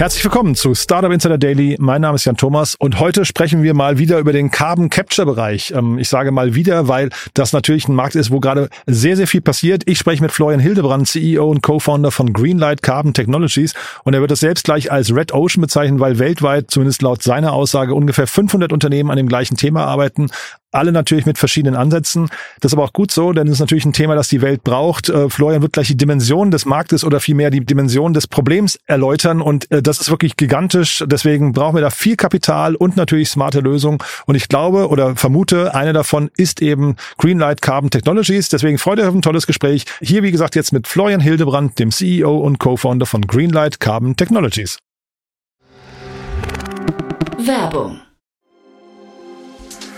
Herzlich willkommen zu Startup Insider Daily. Mein Name ist Jan Thomas und heute sprechen wir mal wieder über den Carbon Capture Bereich. Ähm, ich sage mal wieder, weil das natürlich ein Markt ist, wo gerade sehr, sehr viel passiert. Ich spreche mit Florian Hildebrand, CEO und Co-Founder von Greenlight Carbon Technologies und er wird das selbst gleich als Red Ocean bezeichnen, weil weltweit, zumindest laut seiner Aussage, ungefähr 500 Unternehmen an dem gleichen Thema arbeiten alle natürlich mit verschiedenen Ansätzen. Das ist aber auch gut so, denn es ist natürlich ein Thema, das die Welt braucht. Äh, Florian wird gleich die Dimension des Marktes oder vielmehr die Dimension des Problems erläutern und äh, das ist wirklich gigantisch. Deswegen brauchen wir da viel Kapital und natürlich smarte Lösungen. Und ich glaube oder vermute, eine davon ist eben Greenlight Carbon Technologies. Deswegen freut euch auf ein tolles Gespräch. Hier, wie gesagt, jetzt mit Florian Hildebrand, dem CEO und Co-Founder von Greenlight Carbon Technologies. Werbung.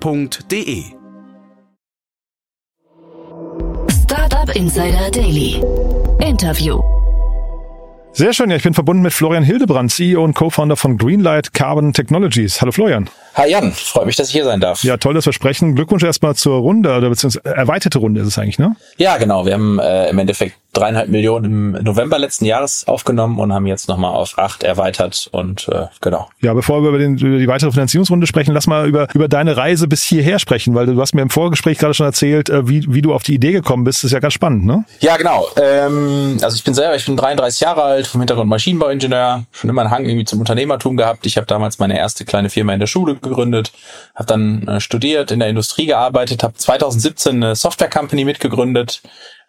www.startup.de. Startup Insider Daily. Interview. Sehr schön, ja, ich bin verbunden mit Florian Hildebrand, CEO und Co-Founder von Greenlight Carbon Technologies. Hallo Florian. Hi Jan, freut mich, dass ich hier sein darf. Ja, tolles Versprechen. Glückwunsch erstmal zur Runde, oder beziehungsweise erweiterte Runde ist es eigentlich, ne? Ja, genau. Wir haben äh, im Endeffekt dreieinhalb Millionen im November letzten Jahres aufgenommen und haben jetzt nochmal auf acht erweitert und äh, genau. Ja, bevor wir über, den, über die weitere Finanzierungsrunde sprechen, lass mal über, über deine Reise bis hierher sprechen, weil du hast mir im Vorgespräch gerade schon erzählt, äh, wie, wie du auf die Idee gekommen bist. Das ist ja ganz spannend, ne? Ja, genau. Ähm, also ich bin selber, ich bin 33 Jahre alt, vom Hintergrund Maschinenbauingenieur, schon immer einen Hang irgendwie zum Unternehmertum gehabt. Ich habe damals meine erste kleine Firma in der Schule gegründet, habe dann äh, studiert, in der Industrie gearbeitet, habe 2017 eine Software-Company mitgegründet,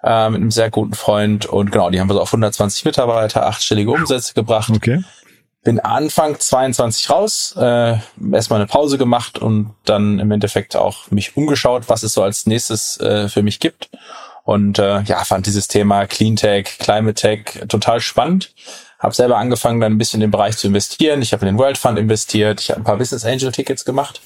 äh, mit einem sehr guten Freund und genau, die haben wir so auf 120 Mitarbeiter, achtstellige Umsätze gebracht. Okay. Bin Anfang 22 raus, äh, erstmal eine Pause gemacht und dann im Endeffekt auch mich umgeschaut, was es so als nächstes äh, für mich gibt. Und äh, ja, fand dieses Thema Cleantech, Climate Tech total spannend. Habe selber angefangen, dann ein bisschen in den Bereich zu investieren. Ich habe in den World Fund investiert, ich habe ein paar Business Angel Tickets gemacht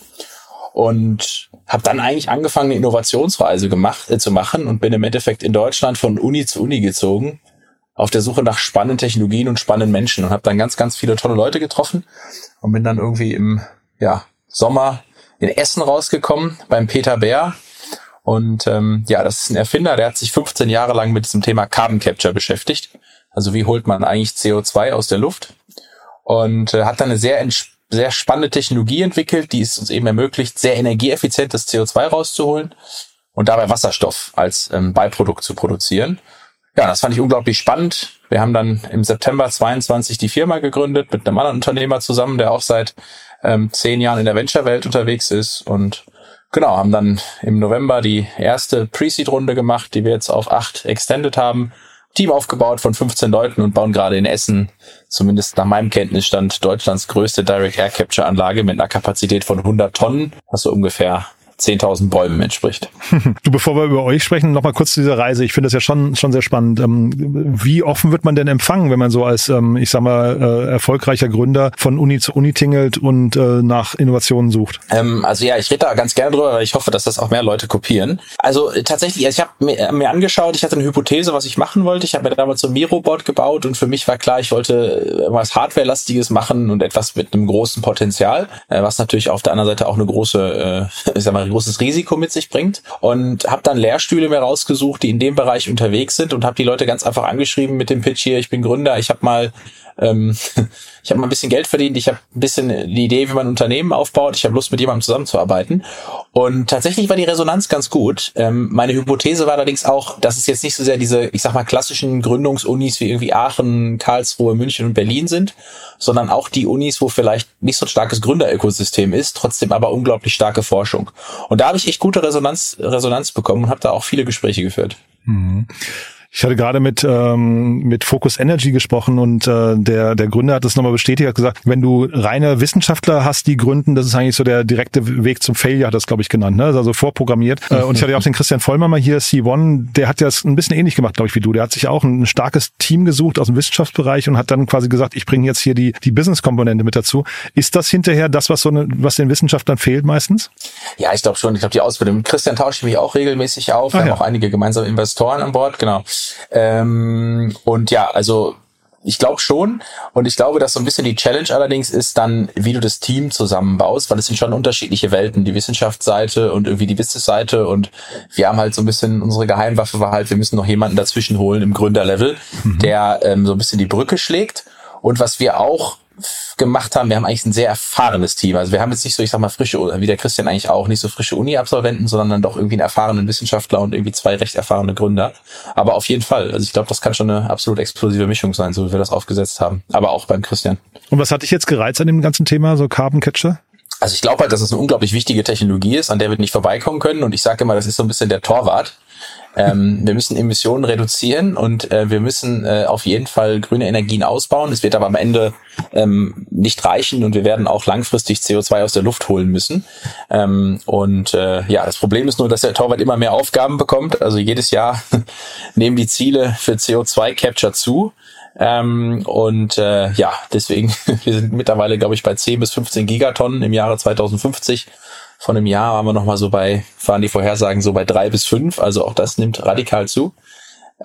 und habe dann eigentlich angefangen, eine Innovationsreise gemacht, äh, zu machen und bin im Endeffekt in Deutschland von Uni zu Uni gezogen, auf der Suche nach spannenden Technologien und spannenden Menschen und habe dann ganz, ganz viele tolle Leute getroffen und bin dann irgendwie im ja, Sommer in Essen rausgekommen beim Peter Bär. Und ähm, ja, das ist ein Erfinder, der hat sich 15 Jahre lang mit diesem Thema Carbon Capture beschäftigt. Also wie holt man eigentlich CO2 aus der Luft? Und äh, hat dann eine sehr sehr spannende Technologie entwickelt, die es uns eben ermöglicht, sehr energieeffizientes CO2 rauszuholen und dabei Wasserstoff als ähm, Beiprodukt zu produzieren. Ja, das fand ich unglaublich spannend. Wir haben dann im September 22 die Firma gegründet mit einem anderen Unternehmer zusammen, der auch seit ähm, zehn Jahren in der Venture-Welt unterwegs ist und genau, haben dann im November die erste Pre-Seed-Runde gemacht, die wir jetzt auf acht extended haben Team aufgebaut von 15 Leuten und bauen gerade in Essen, zumindest nach meinem Kenntnisstand, Deutschlands größte Direct Air Capture Anlage mit einer Kapazität von 100 Tonnen, was so ungefähr 10.000 Bäumen entspricht. Du, bevor wir über euch sprechen, noch mal kurz zu dieser Reise. Ich finde das ja schon schon sehr spannend. Ähm, wie offen wird man denn empfangen, wenn man so als, ähm, ich sag mal, äh, erfolgreicher Gründer von Uni zu Uni tingelt und äh, nach Innovationen sucht? Ähm, also ja, ich rede da ganz gerne drüber, weil ich hoffe, dass das auch mehr Leute kopieren. Also äh, tatsächlich, ich habe mir, mir angeschaut, ich hatte eine Hypothese, was ich machen wollte. Ich habe mir damals so ein Mirobot gebaut und für mich war klar, ich wollte was Hardware-lastiges machen und etwas mit einem großen Potenzial, was natürlich auf der anderen Seite auch eine große, ich sag mal, ein großes Risiko mit sich bringt. Und habe dann Lehrstühle mir rausgesucht, die in dem Bereich unterwegs sind und habe die Leute ganz einfach angeschrieben mit dem Pitch hier, ich bin Gründer, ich habe mal Ähm, ich habe mal ein bisschen Geld verdient, ich habe ein bisschen die Idee, wie man ein Unternehmen aufbaut, ich habe Lust, mit jemandem zusammenzuarbeiten. Und tatsächlich war die Resonanz ganz gut. Ähm, meine Hypothese war allerdings auch, dass es jetzt nicht so sehr diese, ich sag mal, klassischen Gründungsunis wie irgendwie Aachen, Karlsruhe, München und Berlin sind, sondern auch die Unis, wo vielleicht nicht so ein starkes Gründerökosystem ist, trotzdem aber unglaublich starke Forschung. Und da habe ich echt gute Resonanz, Resonanz bekommen und habe da auch viele Gespräche geführt. Mhm. Ich hatte gerade mit ähm, mit Focus Energy gesprochen und äh, der der Gründer hat das nochmal bestätigt, hat gesagt, wenn du reine Wissenschaftler hast, die gründen, das ist eigentlich so der direkte Weg zum Failure, hat das glaube ich genannt, ne? Das ist also vorprogrammiert. Äh, und ich hatte ja auch den Christian Vollmer mal hier, C1, der hat ja das ein bisschen ähnlich gemacht, glaube ich, wie du. Der hat sich auch ein starkes Team gesucht aus dem Wissenschaftsbereich und hat dann quasi gesagt, ich bringe jetzt hier die die Business-Komponente mit dazu. Ist das hinterher das, was so eine, was den Wissenschaftlern fehlt meistens? Ja, ich glaube schon. Ich glaube die Ausbildung. Mit Christian tausche ich mich auch regelmäßig auf. Wir ah, haben ja. auch einige gemeinsame Investoren an Bord, genau. Ähm, und ja, also ich glaube schon. Und ich glaube, dass so ein bisschen die Challenge allerdings ist dann, wie du das Team zusammenbaust, weil es sind schon unterschiedliche Welten, die Wissenschaftsseite und irgendwie die Business-Seite. Und wir haben halt so ein bisschen, unsere Geheimwaffe war halt, wir müssen noch jemanden dazwischen holen im Gründerlevel, mhm. der ähm, so ein bisschen die Brücke schlägt. Und was wir auch gemacht haben, wir haben eigentlich ein sehr erfahrenes Team. Also wir haben jetzt nicht so, ich sag mal, frische, wie der Christian eigentlich auch, nicht so frische Uni-Absolventen, sondern dann doch irgendwie einen erfahrenen Wissenschaftler und irgendwie zwei recht erfahrene Gründer. Aber auf jeden Fall. Also ich glaube, das kann schon eine absolut explosive Mischung sein, so wie wir das aufgesetzt haben. Aber auch beim Christian. Und was hat dich jetzt gereizt an dem ganzen Thema, so Carbon Catcher? Also ich glaube halt, dass es eine unglaublich wichtige Technologie ist, an der wir nicht vorbeikommen können. Und ich sage immer, das ist so ein bisschen der Torwart. Ähm, wir müssen Emissionen reduzieren und äh, wir müssen äh, auf jeden Fall grüne Energien ausbauen. Es wird aber am Ende ähm, nicht reichen und wir werden auch langfristig CO2 aus der Luft holen müssen. Ähm, und äh, ja, das Problem ist nur, dass der Torwart immer mehr Aufgaben bekommt. Also jedes Jahr nehmen die Ziele für CO2-Capture zu. Ähm, und äh, ja, deswegen, wir sind mittlerweile, glaube ich, bei 10 bis 15 Gigatonnen im Jahre 2050 von einem Jahr waren wir noch mal so bei, waren die Vorhersagen so bei drei bis fünf, also auch das nimmt radikal zu.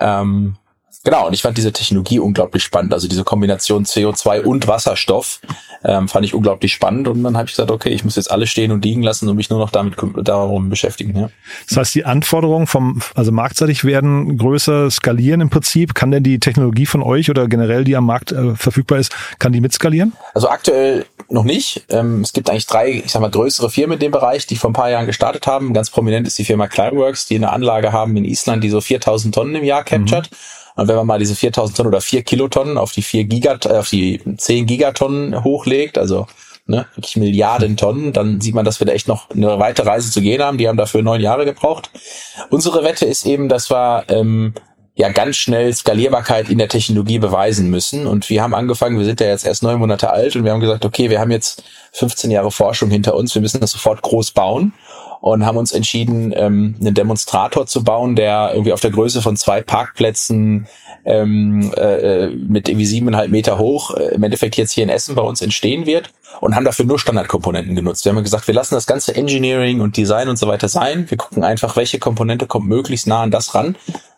Ähm, Genau, und ich fand diese Technologie unglaublich spannend. Also diese Kombination CO2 und Wasserstoff ähm, fand ich unglaublich spannend. Und dann habe ich gesagt, okay, ich muss jetzt alles stehen und liegen lassen und mich nur noch damit darum beschäftigen. Ja. Das heißt, die Anforderungen vom, also marktseitig werden größer skalieren im Prinzip. Kann denn die Technologie von euch oder generell, die am Markt äh, verfügbar ist, kann die mitskalieren? Also aktuell noch nicht. Ähm, es gibt eigentlich drei, ich sag mal, größere Firmen in dem Bereich, die vor ein paar Jahren gestartet haben. Ganz prominent ist die Firma Climeworks, die eine Anlage haben in Island, die so 4000 Tonnen im Jahr captured. Mhm. Und wenn man mal diese 4000 Tonnen oder 4 Kilotonnen auf die 4 Gigat, äh, auf die 10 Gigatonnen hochlegt, also ne, wirklich Milliarden Tonnen, dann sieht man, dass wir da echt noch eine weite Reise zu gehen haben. Die haben dafür neun Jahre gebraucht. Unsere Wette ist eben, dass wir ähm, ja ganz schnell Skalierbarkeit in der Technologie beweisen müssen. Und wir haben angefangen, wir sind ja jetzt erst neun Monate alt und wir haben gesagt, okay, wir haben jetzt 15 Jahre Forschung hinter uns, wir müssen das sofort groß bauen und haben uns entschieden, ähm, einen Demonstrator zu bauen, der irgendwie auf der Größe von zwei Parkplätzen ähm, äh, mit irgendwie siebeneinhalb Meter hoch äh, im Endeffekt jetzt hier in Essen bei uns entstehen wird und haben dafür nur Standardkomponenten genutzt. Wir haben gesagt, wir lassen das ganze Engineering und Design und so weiter sein. Wir gucken einfach, welche Komponente kommt möglichst nah an das ran,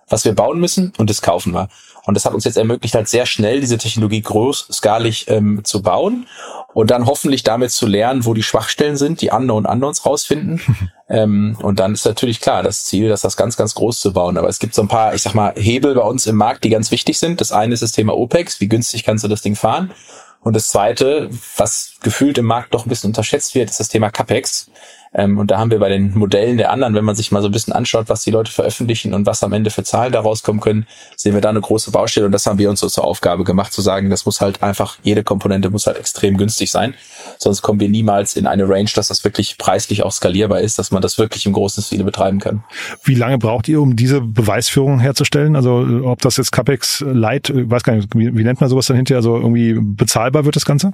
was wir bauen müssen und das kaufen wir. Und das hat uns jetzt ermöglicht, halt sehr schnell diese Technologie großskalig ähm, zu bauen und dann hoffentlich damit zu lernen, wo die Schwachstellen sind, die andere und Unknowns rausfinden. ähm, und dann ist natürlich klar das Ziel, dass das ganz, ganz groß zu bauen. Aber es gibt so ein paar, ich sag mal, Hebel bei uns im Markt, die ganz wichtig sind. Das eine ist das Thema OPEX, wie günstig kannst du das Ding fahren? Und das zweite, was gefühlt im Markt doch ein bisschen unterschätzt wird, ist das Thema CapEx. Ähm, und da haben wir bei den Modellen der anderen, wenn man sich mal so ein bisschen anschaut, was die Leute veröffentlichen und was am Ende für Zahlen da rauskommen können, sehen wir da eine große Baustelle. Und das haben wir uns so zur Aufgabe gemacht, zu sagen, das muss halt einfach, jede Komponente muss halt extrem günstig sein. Sonst kommen wir niemals in eine Range, dass das wirklich preislich auch skalierbar ist, dass man das wirklich im großen Stile betreiben kann. Wie lange braucht ihr, um diese Beweisführung herzustellen? Also ob das jetzt CapEx Light, weiß gar nicht, wie, wie nennt man sowas dann hinterher, also irgendwie bezahlbar wird das Ganze?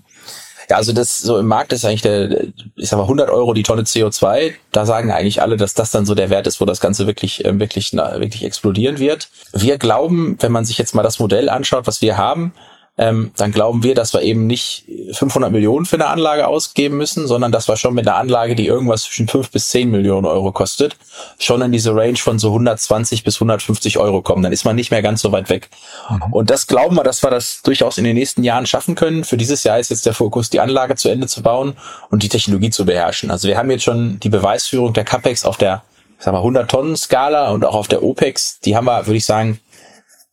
Ja, also das so im Markt ist eigentlich der, ich sag mal 100 Euro die Tonne CO2. Da sagen eigentlich alle, dass das dann so der Wert ist, wo das Ganze wirklich, äh, wirklich, wirklich explodieren wird. Wir glauben, wenn man sich jetzt mal das Modell anschaut, was wir haben, ähm, dann glauben wir, dass wir eben nicht 500 Millionen für eine Anlage ausgeben müssen, sondern dass wir schon mit einer Anlage, die irgendwas zwischen 5 bis 10 Millionen Euro kostet, schon in diese Range von so 120 bis 150 Euro kommen. Dann ist man nicht mehr ganz so weit weg. Mhm. Und das glauben wir, dass wir das durchaus in den nächsten Jahren schaffen können. Für dieses Jahr ist jetzt der Fokus, die Anlage zu Ende zu bauen und die Technologie zu beherrschen. Also wir haben jetzt schon die Beweisführung der CAPEX auf der sagen wir, 100 Tonnen Skala und auch auf der OPEX. Die haben wir, würde ich sagen,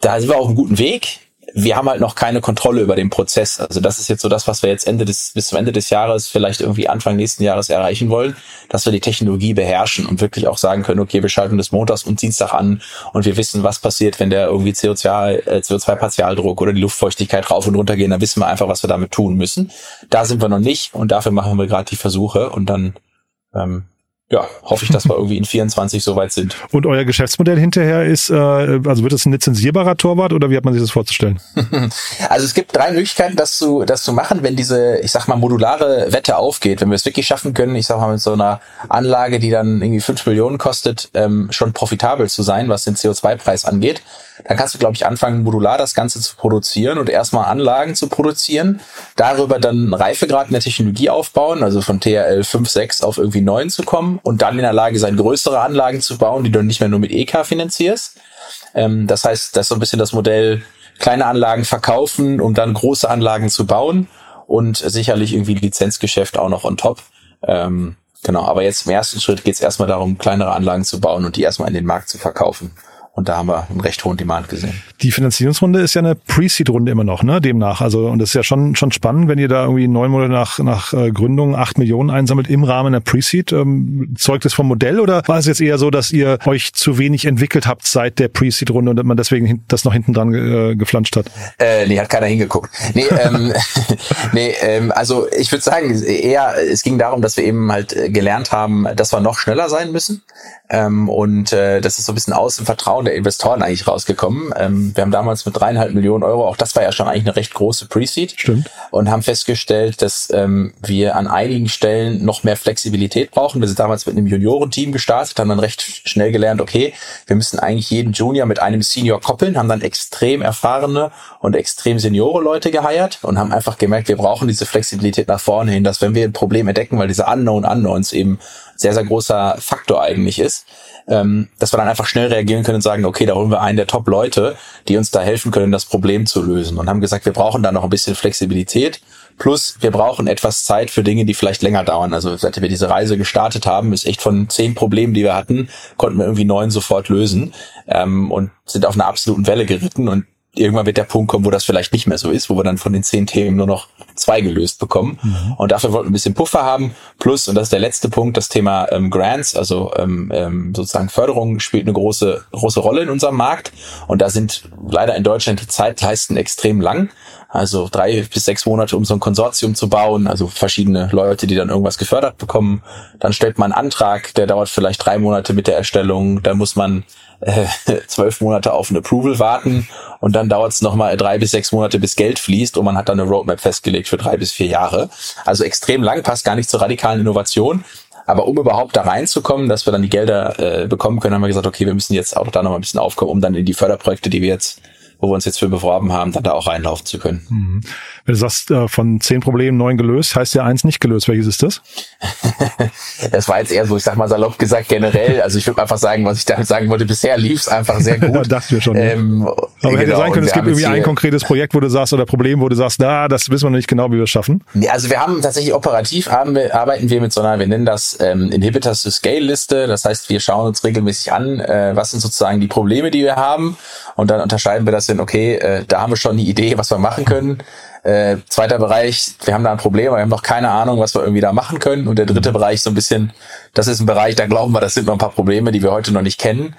da sind wir auf einem guten Weg wir haben halt noch keine Kontrolle über den Prozess. Also das ist jetzt so das, was wir jetzt Ende des, bis zum Ende des Jahres, vielleicht irgendwie Anfang nächsten Jahres erreichen wollen, dass wir die Technologie beherrschen und wirklich auch sagen können, okay, wir schalten das Montags und Dienstag an und wir wissen, was passiert, wenn der irgendwie CO2, äh, CO2-Partialdruck oder die Luftfeuchtigkeit rauf und runter gehen, dann wissen wir einfach, was wir damit tun müssen. Da sind wir noch nicht und dafür machen wir gerade die Versuche und dann ähm, ja, hoffe ich, dass wir irgendwie in 24 soweit sind. Und euer Geschäftsmodell hinterher ist, äh, also wird es ein lizenzierbarer Torwart oder wie hat man sich das vorzustellen? also es gibt drei Möglichkeiten, das zu, das zu machen, wenn diese, ich sag mal, modulare Wette aufgeht, wenn wir es wirklich schaffen können, ich sag mal, mit so einer Anlage, die dann irgendwie fünf Millionen kostet, ähm, schon profitabel zu sein, was den CO2-Preis angeht, dann kannst du, glaube ich, anfangen, modular das Ganze zu produzieren und erstmal Anlagen zu produzieren, darüber dann Reifegrad in der Technologie aufbauen, also von TRL 5, 6 auf irgendwie 9 zu kommen und dann in der Lage sein, größere Anlagen zu bauen, die du nicht mehr nur mit EK finanzierst. Ähm, das heißt, das ist so ein bisschen das Modell, kleine Anlagen verkaufen, um dann große Anlagen zu bauen und sicherlich irgendwie Lizenzgeschäft auch noch on top. Ähm, genau, aber jetzt im ersten Schritt geht es erstmal darum, kleinere Anlagen zu bauen und die erstmal in den Markt zu verkaufen. Und da haben wir einen recht hohen Demand gesehen. Die Finanzierungsrunde ist ja eine Pre-Seed-Runde immer noch, ne? Demnach. Also, und das ist ja schon, schon spannend, wenn ihr da irgendwie neun Monate nach, nach äh, Gründung acht Millionen einsammelt im Rahmen der Pre-Seed. Ähm, zeugt das vom Modell oder war es jetzt eher so, dass ihr euch zu wenig entwickelt habt seit der Pre-Seed-Runde und man deswegen das noch hinten dran äh, geflanscht hat? Äh, nee, hat keiner hingeguckt. Nee, ähm, nee ähm, also ich würde sagen, eher, es ging darum, dass wir eben halt äh, gelernt haben, dass wir noch schneller sein müssen. Ähm, und äh, das ist so ein bisschen aus dem Vertrauen der Investoren eigentlich rausgekommen. Ähm, wir haben damals mit dreieinhalb Millionen Euro, auch das war ja schon eigentlich eine recht große Pre-Seed. Stimmt. Und haben festgestellt, dass ähm, wir an einigen Stellen noch mehr Flexibilität brauchen. Wir sind damals mit einem Juniorenteam gestartet, haben dann recht schnell gelernt, okay, wir müssen eigentlich jeden Junior mit einem Senior koppeln, haben dann extrem erfahrene und extrem seniore Leute geheiert und haben einfach gemerkt, wir brauchen diese Flexibilität nach vorne hin, dass wenn wir ein Problem entdecken, weil diese Unknown Unknowns eben sehr, sehr großer Faktor eigentlich ist, ähm, dass wir dann einfach schnell reagieren können und sagen, okay, da holen wir einen der Top-Leute, die uns da helfen können, das Problem zu lösen. Und haben gesagt, wir brauchen da noch ein bisschen Flexibilität. Plus, wir brauchen etwas Zeit für Dinge, die vielleicht länger dauern. Also, seit wir diese Reise gestartet haben, ist echt von zehn Problemen, die wir hatten, konnten wir irgendwie neun sofort lösen ähm, und sind auf einer absoluten Welle geritten. Und irgendwann wird der Punkt kommen, wo das vielleicht nicht mehr so ist, wo wir dann von den zehn Themen nur noch zwei gelöst bekommen. Mhm. Und dafür wollten wir ein bisschen Puffer haben. Plus, und das ist der letzte Punkt, das Thema ähm, Grants, also ähm, ähm, sozusagen Förderung spielt eine große, große Rolle in unserem Markt. Und da sind leider in Deutschland die Zeitleisten extrem lang. Also drei bis sechs Monate, um so ein Konsortium zu bauen. Also verschiedene Leute, die dann irgendwas gefördert bekommen. Dann stellt man einen Antrag, der dauert vielleicht drei Monate mit der Erstellung. Da muss man äh, zwölf Monate auf ein Approval warten und dann dauert es nochmal drei bis sechs Monate, bis Geld fließt und man hat dann eine Roadmap festgelegt für drei bis vier Jahre. Also extrem lang, passt gar nicht zur radikalen Innovation. Aber um überhaupt da reinzukommen, dass wir dann die Gelder äh, bekommen können, haben wir gesagt, okay, wir müssen jetzt auch da nochmal ein bisschen aufkommen, um dann in die Förderprojekte, die wir jetzt wo wir uns jetzt für beworben haben, dann da auch reinlaufen zu können. Mhm. Wenn du sagst, äh, von zehn Problemen neun gelöst, heißt ja eins nicht gelöst. Welches ist das? das war jetzt eher so, ich sag mal salopp gesagt, generell. Also ich würde einfach sagen, was ich damit sagen wollte, bisher lief es einfach sehr gut. ja, dachten wir schon. Ähm, Aber genau, hätte sein können, es gibt irgendwie ein konkretes Projekt, wo du sagst, oder Problem, wo du sagst, da, das wissen wir noch nicht genau, wie wir es schaffen. Nee, also wir haben tatsächlich operativ arbeiten wir mit so einer, wir nennen das ähm, Inhibitors to Scale Liste. Das heißt, wir schauen uns regelmäßig an, äh, was sind sozusagen die Probleme, die wir haben. Und dann unterscheiden wir das in, okay, äh, da haben wir schon eine Idee, was wir machen können. Äh, zweiter Bereich, wir haben da ein Problem, wir haben noch keine Ahnung, was wir irgendwie da machen können. Und der dritte Bereich so ein bisschen, das ist ein Bereich, da glauben wir, das sind noch ein paar Probleme, die wir heute noch nicht kennen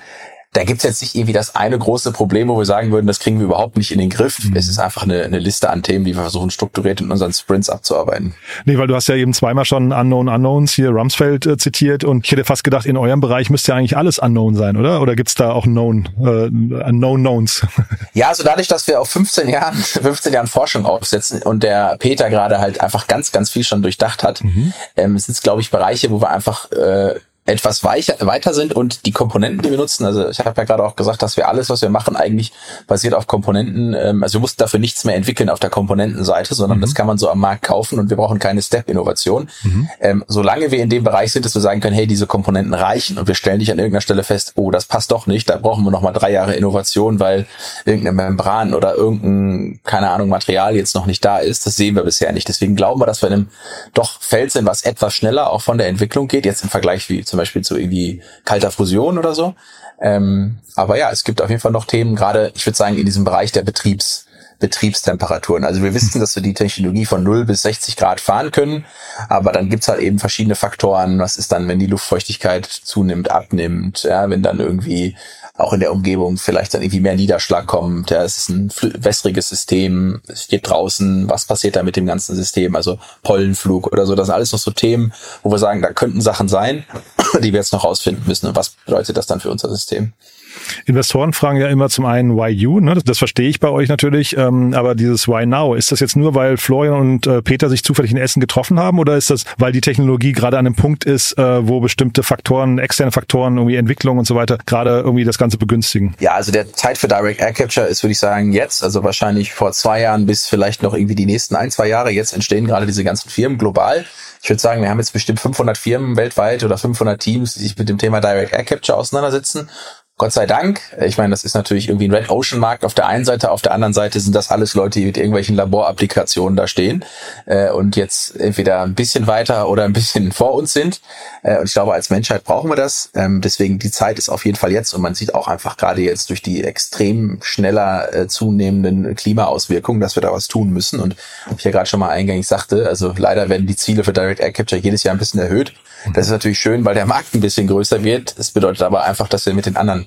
da gibt's jetzt nicht irgendwie das eine große Problem, wo wir sagen würden, das kriegen wir überhaupt nicht in den Griff. Mhm. Es ist einfach eine, eine Liste an Themen, die wir versuchen strukturiert in unseren Sprints abzuarbeiten. Nee, weil du hast ja eben zweimal schon Unknown Unknowns hier Rumsfeld äh, zitiert und ich hätte fast gedacht, in eurem Bereich müsste ja eigentlich alles Unknown sein, oder? Oder gibt's da auch Known, äh, Known Knowns? Ja, also dadurch, dass wir auf 15 Jahren, 15 Jahren Forschung aufsetzen und der Peter gerade halt einfach ganz, ganz viel schon durchdacht hat, mhm. ähm, sind es, glaube ich, Bereiche, wo wir einfach äh, etwas weicher, weiter sind und die Komponenten, die wir nutzen, also ich habe ja gerade auch gesagt, dass wir alles, was wir machen, eigentlich basiert auf Komponenten, ähm, also wir mussten dafür nichts mehr entwickeln auf der Komponentenseite, sondern mhm. das kann man so am Markt kaufen und wir brauchen keine Step-Innovation. Mhm. Ähm, solange wir in dem Bereich sind, dass wir sagen können, hey, diese Komponenten reichen und wir stellen nicht an irgendeiner Stelle fest, oh, das passt doch nicht, da brauchen wir nochmal drei Jahre Innovation, weil irgendeine Membran oder irgendein, keine Ahnung, Material jetzt noch nicht da ist, das sehen wir bisher nicht. Deswegen glauben wir, dass wir in einem doch Feld sind, was etwas schneller auch von der Entwicklung geht, jetzt im Vergleich wie zum zum Beispiel zu irgendwie kalter Fusion oder so. Ähm, aber ja, es gibt auf jeden Fall noch Themen, gerade, ich würde sagen, in diesem Bereich der Betriebs, Betriebstemperaturen. Also wir wissen, dass wir die Technologie von 0 bis 60 Grad fahren können, aber dann gibt's halt eben verschiedene Faktoren. Was ist dann, wenn die Luftfeuchtigkeit zunimmt, abnimmt, ja, wenn dann irgendwie auch in der Umgebung vielleicht dann irgendwie mehr Niederschlag kommt. Ja, es ist ein wässriges System, es steht draußen, was passiert da mit dem ganzen System, also Pollenflug oder so. Das sind alles noch so Themen, wo wir sagen, da könnten Sachen sein, die wir jetzt noch rausfinden müssen. Und was bedeutet das dann für unser System? Investoren fragen ja immer zum einen Why you, ne? das, das verstehe ich bei euch natürlich, ähm, aber dieses Why now, ist das jetzt nur, weil Florian und äh, Peter sich zufällig in Essen getroffen haben oder ist das, weil die Technologie gerade an einem Punkt ist, äh, wo bestimmte Faktoren, externe Faktoren, irgendwie Entwicklung und so weiter, gerade irgendwie das Ganze begünstigen? Ja, also der Zeit für Direct Air Capture ist, würde ich sagen, jetzt, also wahrscheinlich vor zwei Jahren bis vielleicht noch irgendwie die nächsten ein, zwei Jahre. Jetzt entstehen gerade diese ganzen Firmen global. Ich würde sagen, wir haben jetzt bestimmt 500 Firmen weltweit oder 500 Teams, die sich mit dem Thema Direct Air Capture auseinandersetzen. Gott sei Dank. Ich meine, das ist natürlich irgendwie ein Red Ocean Markt auf der einen Seite, auf der anderen Seite sind das alles Leute, die mit irgendwelchen Laborapplikationen da stehen äh, und jetzt entweder ein bisschen weiter oder ein bisschen vor uns sind. Äh, und ich glaube, als Menschheit brauchen wir das. Ähm, deswegen die Zeit ist auf jeden Fall jetzt und man sieht auch einfach gerade jetzt durch die extrem schneller äh, zunehmenden Klimaauswirkungen, dass wir da was tun müssen. Und ich ja gerade schon mal eingängig sagte, also leider werden die Ziele für Direct Air Capture jedes Jahr ein bisschen erhöht. Das ist natürlich schön, weil der Markt ein bisschen größer wird. Das bedeutet aber einfach, dass wir mit den anderen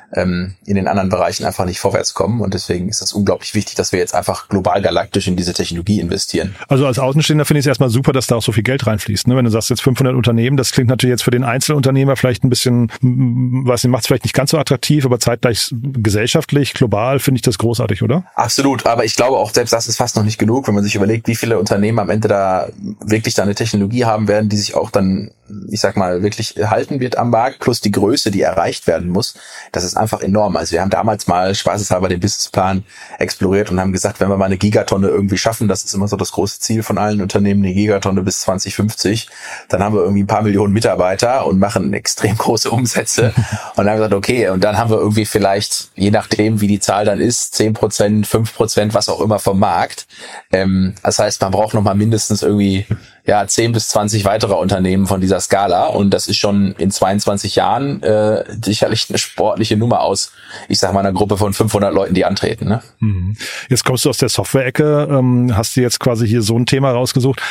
ähm, in den anderen Bereichen einfach nicht vorwärts kommen. Und deswegen ist es unglaublich wichtig, dass wir jetzt einfach global galaktisch in diese Technologie investieren. Also als Außenstehender finde ich es erstmal super, dass da auch so viel Geld reinfließt. Ne? Wenn du sagst jetzt 500 Unternehmen, das klingt natürlich jetzt für den Einzelunternehmer vielleicht ein bisschen, was macht es vielleicht nicht ganz so attraktiv, aber zeitgleich gesellschaftlich, global finde ich das großartig, oder? Absolut. Aber ich glaube auch selbst das ist fast noch nicht genug, wenn man sich überlegt, wie viele Unternehmen am Ende da wirklich da eine Technologie haben werden, die sich auch dann, ich sag mal, wirklich halten wird am Markt, plus die Größe, die erreicht werden muss. Das ist einfach enorm. Also wir haben damals mal spaßeshalber den Businessplan exploriert und haben gesagt, wenn wir mal eine Gigatonne irgendwie schaffen, das ist immer so das große Ziel von allen Unternehmen, eine Gigatonne bis 2050, dann haben wir irgendwie ein paar Millionen Mitarbeiter und machen extrem große Umsätze. und dann haben wir gesagt, okay, und dann haben wir irgendwie vielleicht, je nachdem, wie die Zahl dann ist, zehn Prozent, fünf Prozent, was auch immer vom Markt. Ähm, das heißt, man braucht noch mal mindestens irgendwie ja, 10 bis 20 weitere Unternehmen von dieser Skala. Und das ist schon in 22 Jahren äh, sicherlich eine sportliche Nummer aus, ich sag mal, einer Gruppe von 500 Leuten, die antreten. Ne? Mhm. Jetzt kommst du aus der Software-Ecke, ähm, hast du jetzt quasi hier so ein Thema rausgesucht.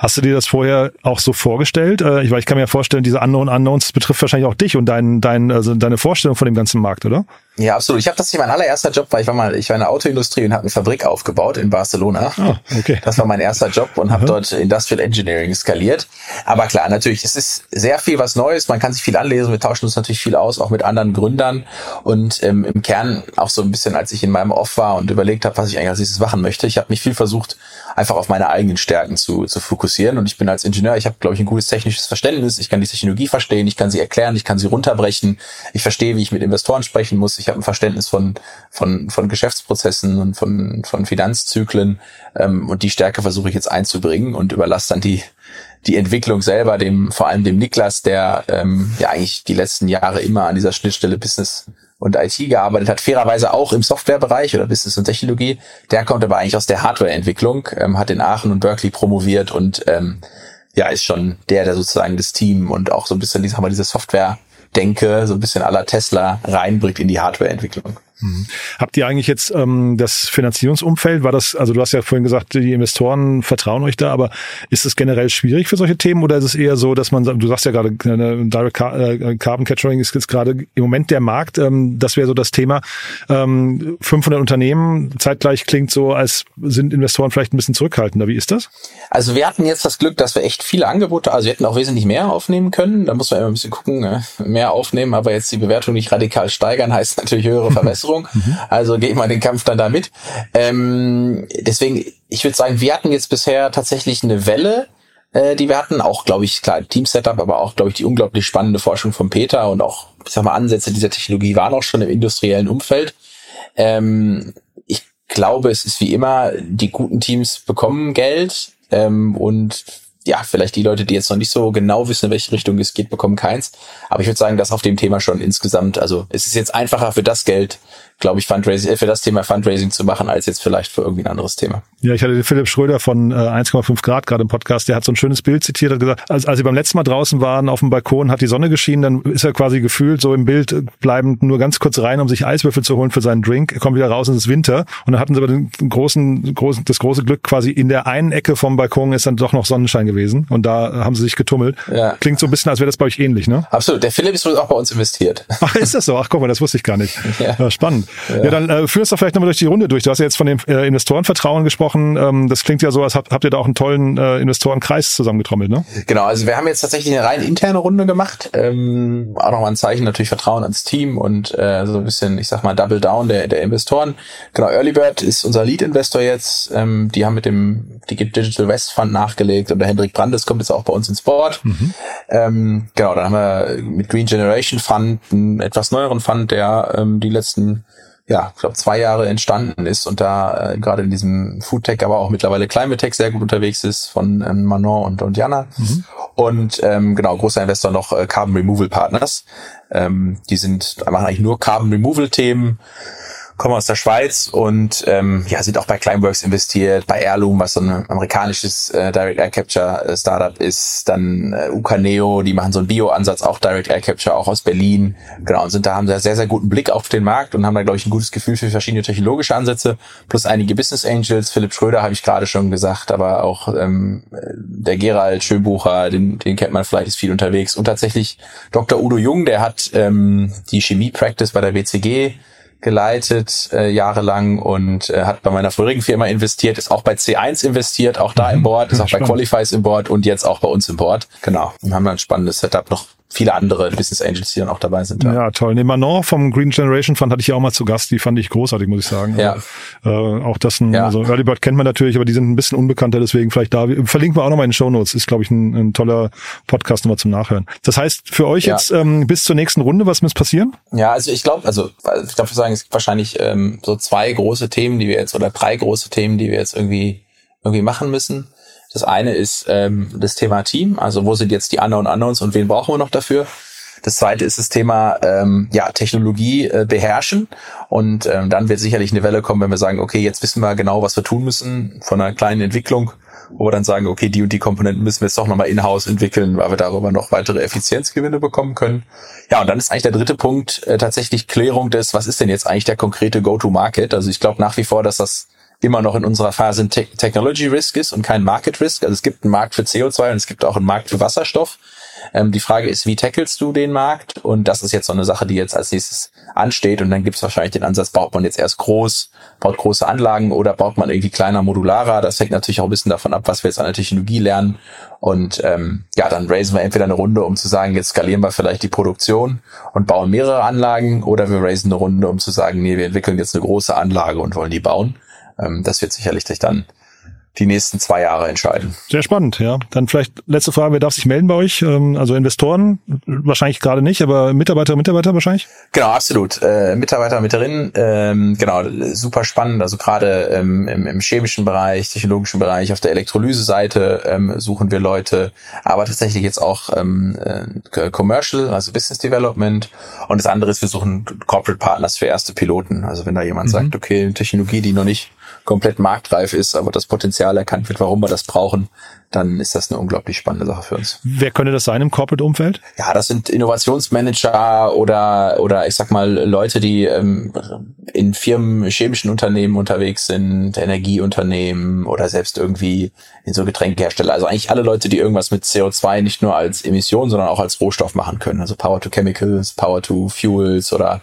Hast du dir das vorher auch so vorgestellt? Äh, ich, weil ich kann mir vorstellen, diese Unknown Unknowns betrifft wahrscheinlich auch dich und dein, dein, also deine Vorstellung von dem ganzen Markt, oder? Ja, absolut. Ich habe das hier mein allererster Job war. Ich war mal, ich war in der Autoindustrie und habe eine Fabrik aufgebaut in Barcelona. Oh, okay. Das war mein erster Job und habe dort Industrial Engineering skaliert. Aber klar, natürlich, es ist sehr viel was Neues. Man kann sich viel anlesen. Wir tauschen uns natürlich viel aus, auch mit anderen Gründern. Und ähm, im Kern auch so ein bisschen, als ich in meinem Off war und überlegt habe, was ich eigentlich als nächstes machen möchte. Ich habe mich viel versucht, einfach auf meine eigenen Stärken zu, zu fokussieren. Und ich bin als Ingenieur, ich habe, glaube ich, ein gutes technisches Verständnis. Ich kann die Technologie verstehen, ich kann sie erklären, ich kann sie runterbrechen. Ich verstehe, wie ich mit Investoren sprechen muss. Ich habe ein Verständnis von, von, von Geschäftsprozessen und von, von Finanzzyklen. Ähm, und die Stärke versuche ich jetzt einzubringen und überlasse dann die, die Entwicklung selber dem, vor allem dem Niklas, der ähm, ja eigentlich die letzten Jahre immer an dieser Schnittstelle Business und IT gearbeitet hat, fairerweise auch im Softwarebereich oder Business und Technologie. Der kommt aber eigentlich aus der Hardwareentwicklung, ähm, hat in Aachen und Berkeley promoviert und ähm, ja, ist schon der, der sozusagen das Team und auch so ein bisschen, ich sag mal, diese Software-Denke, so ein bisschen aller Tesla reinbringt in die Hardwareentwicklung. Mhm. Habt ihr eigentlich jetzt ähm, das Finanzierungsumfeld? War das, also du hast ja vorhin gesagt, die Investoren vertrauen euch da, aber ist es generell schwierig für solche Themen oder ist es eher so, dass man, du sagst ja gerade, äh, Direct äh, Carbon Capturing ist jetzt gerade im Moment der Markt, ähm, das wäre so das Thema. Ähm, 500 Unternehmen, zeitgleich klingt so, als sind Investoren vielleicht ein bisschen zurückhaltender. Wie ist das? Also wir hatten jetzt das Glück, dass wir echt viele Angebote, also wir hätten auch wesentlich mehr aufnehmen können. Da muss man immer ein bisschen gucken, äh, mehr aufnehmen, aber jetzt die Bewertung nicht radikal steigern, heißt natürlich höhere Verbesserung. Begeisterung. Mhm. Also ich mal den Kampf dann da mit. Ähm, deswegen, ich würde sagen, wir hatten jetzt bisher tatsächlich eine Welle, äh, die wir hatten. Auch, glaube ich, klar, Team-Setup, aber auch, glaube ich, die unglaublich spannende Forschung von Peter und auch, ich sag mal, Ansätze dieser Technologie waren auch schon im industriellen Umfeld. Ähm, ich glaube, es ist wie immer, die guten Teams bekommen Geld ähm, und ja, vielleicht die Leute, die jetzt noch nicht so genau wissen, in welche Richtung es geht, bekommen keins. Aber ich würde sagen, dass auf dem Thema schon insgesamt, also es ist jetzt einfacher für das Geld glaube ich, Fundraising, äh, für das Thema Fundraising zu machen, als jetzt vielleicht für irgendwie ein anderes Thema. Ja, ich hatte den Philipp Schröder von äh, 1,5 Grad gerade im Podcast, der hat so ein schönes Bild zitiert, hat gesagt, als, als sie beim letzten Mal draußen waren auf dem Balkon, hat die Sonne geschienen, dann ist er quasi gefühlt so im Bild bleibend nur ganz kurz rein, um sich Eiswürfel zu holen für seinen Drink, er kommt wieder raus und es ist Winter und dann hatten sie aber den großen, großen, das große Glück quasi in der einen Ecke vom Balkon ist dann doch noch Sonnenschein gewesen und da haben sie sich getummelt. Ja. Klingt so ein bisschen, als wäre das bei euch ähnlich, ne? Absolut. Der Philipp ist wohl auch bei uns investiert. Ach, ist das so? Ach, guck mal, das wusste ich gar nicht. Ja. ja spannend. Ja, ja dann äh, führst du vielleicht nochmal durch die Runde durch. Du hast ja jetzt von dem äh, Investorenvertrauen gesprochen. Ähm, das klingt ja so, als habt, habt ihr da auch einen tollen äh, Investorenkreis zusammengetrommelt, ne? Genau, also wir haben jetzt tatsächlich eine rein interne Runde gemacht. Ähm, auch nochmal ein Zeichen natürlich Vertrauen ans Team und äh, so ein bisschen, ich sag mal, Double Down der, der Investoren. Genau, Earlybird ist unser Lead-Investor jetzt. Ähm, die haben mit dem Digital West Fund nachgelegt und der Hendrik Brandes kommt jetzt auch bei uns ins Board. Mhm. Ähm, genau, dann haben wir mit Green Generation Fund einen etwas neueren Fund, der ähm, die letzten ja, ich glaube, zwei Jahre entstanden ist und da äh, gerade in diesem Foodtech, aber auch mittlerweile Climate Tech sehr gut unterwegs ist von ähm, Manon und, und Jana. Mhm. Und ähm, genau, großer Investor noch äh, Carbon Removal Partners. Ähm, die sind machen eigentlich nur Carbon Removal Themen kommen aus der Schweiz und ähm, ja, sind auch bei Climeworks investiert, bei Airloom, was so ein amerikanisches äh, Direct Air Capture äh, Startup ist, dann äh, Ucaneo, die machen so einen Bio-Ansatz, auch Direct Air Capture, auch aus Berlin, genau, und sind da, haben da sehr, sehr guten Blick auf den Markt und haben da, glaube ich, ein gutes Gefühl für verschiedene technologische Ansätze, plus einige Business Angels, Philipp Schröder habe ich gerade schon gesagt, aber auch ähm, der Gerald Schönbucher, den, den kennt man vielleicht, ist viel unterwegs. Und tatsächlich Dr. Udo Jung, der hat ähm, die Chemie-Practice bei der WCG geleitet äh, jahrelang und äh, hat bei meiner vorigen Firma investiert, ist auch bei C1 investiert, auch da mhm. im Board, ist auch Spannend. bei Qualifies im Board und jetzt auch bei uns im Board. Genau. Und haben dann ein spannendes Setup noch viele andere Business Angels, die dann auch dabei sind. Ja, ja toll. Nee, Manon vom Green Generation Fund hatte ich ja auch mal zu Gast. Die fand ich großartig, muss ich sagen. Ja. Also, äh, auch das ein, ja. also Early Bird kennt man natürlich, aber die sind ein bisschen unbekannter, deswegen vielleicht da. Verlinken wir auch nochmal in den Show Notes. Ist, glaube ich, ein, ein toller Podcast nochmal zum Nachhören. Das heißt, für euch ja. jetzt ähm, bis zur nächsten Runde, was muss passieren? Ja, also ich glaube, also ich wir sagen, es gibt wahrscheinlich ähm, so zwei große Themen, die wir jetzt, oder drei große Themen, die wir jetzt irgendwie irgendwie machen müssen. Das eine ist ähm, das Thema Team, also wo sind jetzt die Unknown Unknowns und wen brauchen wir noch dafür? Das zweite ist das Thema ähm, ja, Technologie äh, beherrschen. Und ähm, dann wird sicherlich eine Welle kommen, wenn wir sagen, okay, jetzt wissen wir genau, was wir tun müssen von einer kleinen Entwicklung, wo wir dann sagen, okay, die und die Komponenten müssen wir jetzt doch nochmal in-house entwickeln, weil wir darüber noch weitere Effizienzgewinne bekommen können. Ja, und dann ist eigentlich der dritte Punkt äh, tatsächlich Klärung des, was ist denn jetzt eigentlich der konkrete Go-to-Market? Also ich glaube nach wie vor, dass das immer noch in unserer Phase ein Te Technology Risk ist und kein Market Risk. Also es gibt einen Markt für CO2 und es gibt auch einen Markt für Wasserstoff. Ähm, die Frage ist, wie tackelst du den Markt? Und das ist jetzt so eine Sache, die jetzt als nächstes ansteht. Und dann gibt es wahrscheinlich den Ansatz, baut man jetzt erst groß, baut große Anlagen oder baut man irgendwie kleiner, modularer. Das hängt natürlich auch ein bisschen davon ab, was wir jetzt an der Technologie lernen. Und ähm, ja, dann raisen wir entweder eine Runde, um zu sagen, jetzt skalieren wir vielleicht die Produktion und bauen mehrere Anlagen, oder wir raisen eine Runde, um zu sagen, nee, wir entwickeln jetzt eine große Anlage und wollen die bauen. Ähm, das wird sicherlich sich dann die nächsten zwei Jahre entscheiden. Sehr spannend, ja. Dann vielleicht letzte Frage, wer darf sich melden bei euch? Ähm, also Investoren wahrscheinlich gerade nicht, aber Mitarbeiter, Mitarbeiter wahrscheinlich? Genau, absolut. Äh, Mitarbeiter, Mitarbeiterinnen, ähm, genau, super spannend. Also gerade ähm, im, im, chemischen Bereich, technologischen Bereich, auf der Elektrolyse-Seite ähm, suchen wir Leute, aber tatsächlich jetzt auch ähm, äh, Commercial, also Business Development. Und das andere ist, wir suchen Corporate Partners für erste Piloten. Also wenn da jemand mhm. sagt, okay, Technologie, die noch nicht komplett marktreif ist, aber das Potenzial erkannt wird, warum wir das brauchen, dann ist das eine unglaublich spannende Sache für uns. Wer könnte das sein im Corporate-Umfeld? Ja, das sind Innovationsmanager oder oder ich sag mal Leute, die ähm, in Firmen, chemischen Unternehmen unterwegs sind, Energieunternehmen oder selbst irgendwie in so Getränkehersteller. Also eigentlich alle Leute, die irgendwas mit CO2 nicht nur als Emission, sondern auch als Rohstoff machen können. Also Power to Chemicals, Power to Fuels oder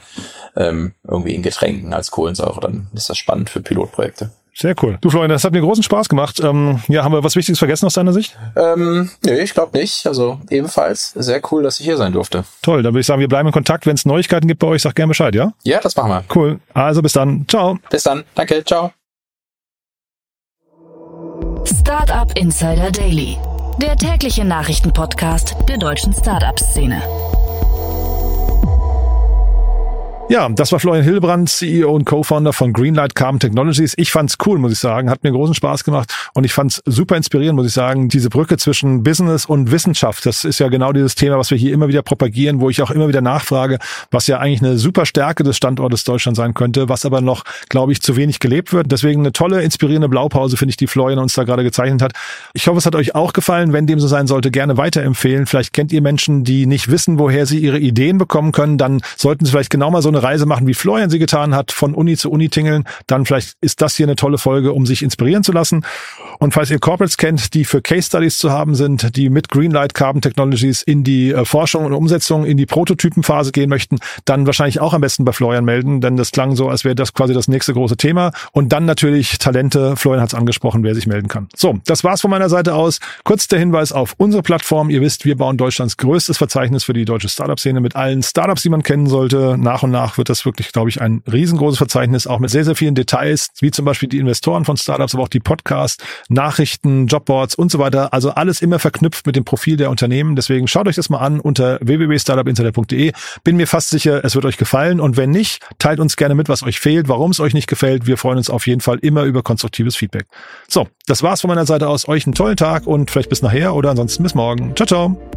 ähm, irgendwie in Getränken als Kohlensäure. Dann ist das spannend für Pilotprojekte. Sehr cool. Du Florian, das hat mir großen Spaß gemacht. Ähm, ja, haben wir was Wichtiges vergessen aus deiner Sicht? Ähm, nee, ich glaube nicht. Also ebenfalls sehr cool, dass ich hier sein durfte. Toll, dann würde ich sagen, wir bleiben in Kontakt. Wenn es Neuigkeiten gibt bei euch, sag gerne Bescheid, ja? Ja, das machen wir. Cool. Also bis dann. Ciao. Bis dann. Danke. Ciao. Startup Insider Daily. Der tägliche Nachrichtenpodcast der deutschen Startup-Szene. Ja, das war Florian Hilbrand, CEO und Co-Founder von Greenlight Carbon Technologies. Ich fand's cool, muss ich sagen. Hat mir großen Spaß gemacht und ich fand's super inspirierend, muss ich sagen. Diese Brücke zwischen Business und Wissenschaft, das ist ja genau dieses Thema, was wir hier immer wieder propagieren, wo ich auch immer wieder nachfrage, was ja eigentlich eine super Stärke des Standortes Deutschland sein könnte, was aber noch, glaube ich, zu wenig gelebt wird. Deswegen eine tolle, inspirierende Blaupause, finde ich, die Florian uns da gerade gezeichnet hat. Ich hoffe, es hat euch auch gefallen. Wenn dem so sein sollte, gerne weiterempfehlen. Vielleicht kennt ihr Menschen, die nicht wissen, woher sie ihre Ideen bekommen können. Dann sollten sie vielleicht genau mal so eine Reise machen, wie Florian sie getan hat, von Uni zu Uni tingeln, dann vielleicht ist das hier eine tolle Folge, um sich inspirieren zu lassen. Und falls ihr Corporates kennt, die für Case Studies zu haben sind, die mit Greenlight Carbon Technologies in die äh, Forschung und Umsetzung, in die Prototypenphase gehen möchten, dann wahrscheinlich auch am besten bei Florian melden, denn das klang so, als wäre das quasi das nächste große Thema. Und dann natürlich Talente, Florian hat es angesprochen, wer sich melden kann. So, das war's von meiner Seite aus. Kurz der Hinweis auf unsere Plattform. Ihr wisst, wir bauen Deutschlands größtes Verzeichnis für die deutsche Startup-Szene mit allen Startups, die man kennen sollte. Nach und nach wird das wirklich, glaube ich, ein riesengroßes Verzeichnis, auch mit sehr, sehr vielen Details, wie zum Beispiel die Investoren von Startups, aber auch die Podcasts, Nachrichten, Jobboards und so weiter. Also alles immer verknüpft mit dem Profil der Unternehmen. Deswegen schaut euch das mal an unter www.startupinsider.de. Bin mir fast sicher, es wird euch gefallen. Und wenn nicht, teilt uns gerne mit, was euch fehlt, warum es euch nicht gefällt. Wir freuen uns auf jeden Fall immer über konstruktives Feedback. So, das war's von meiner Seite aus. Euch einen tollen Tag und vielleicht bis nachher oder ansonsten bis morgen. Ciao, ciao.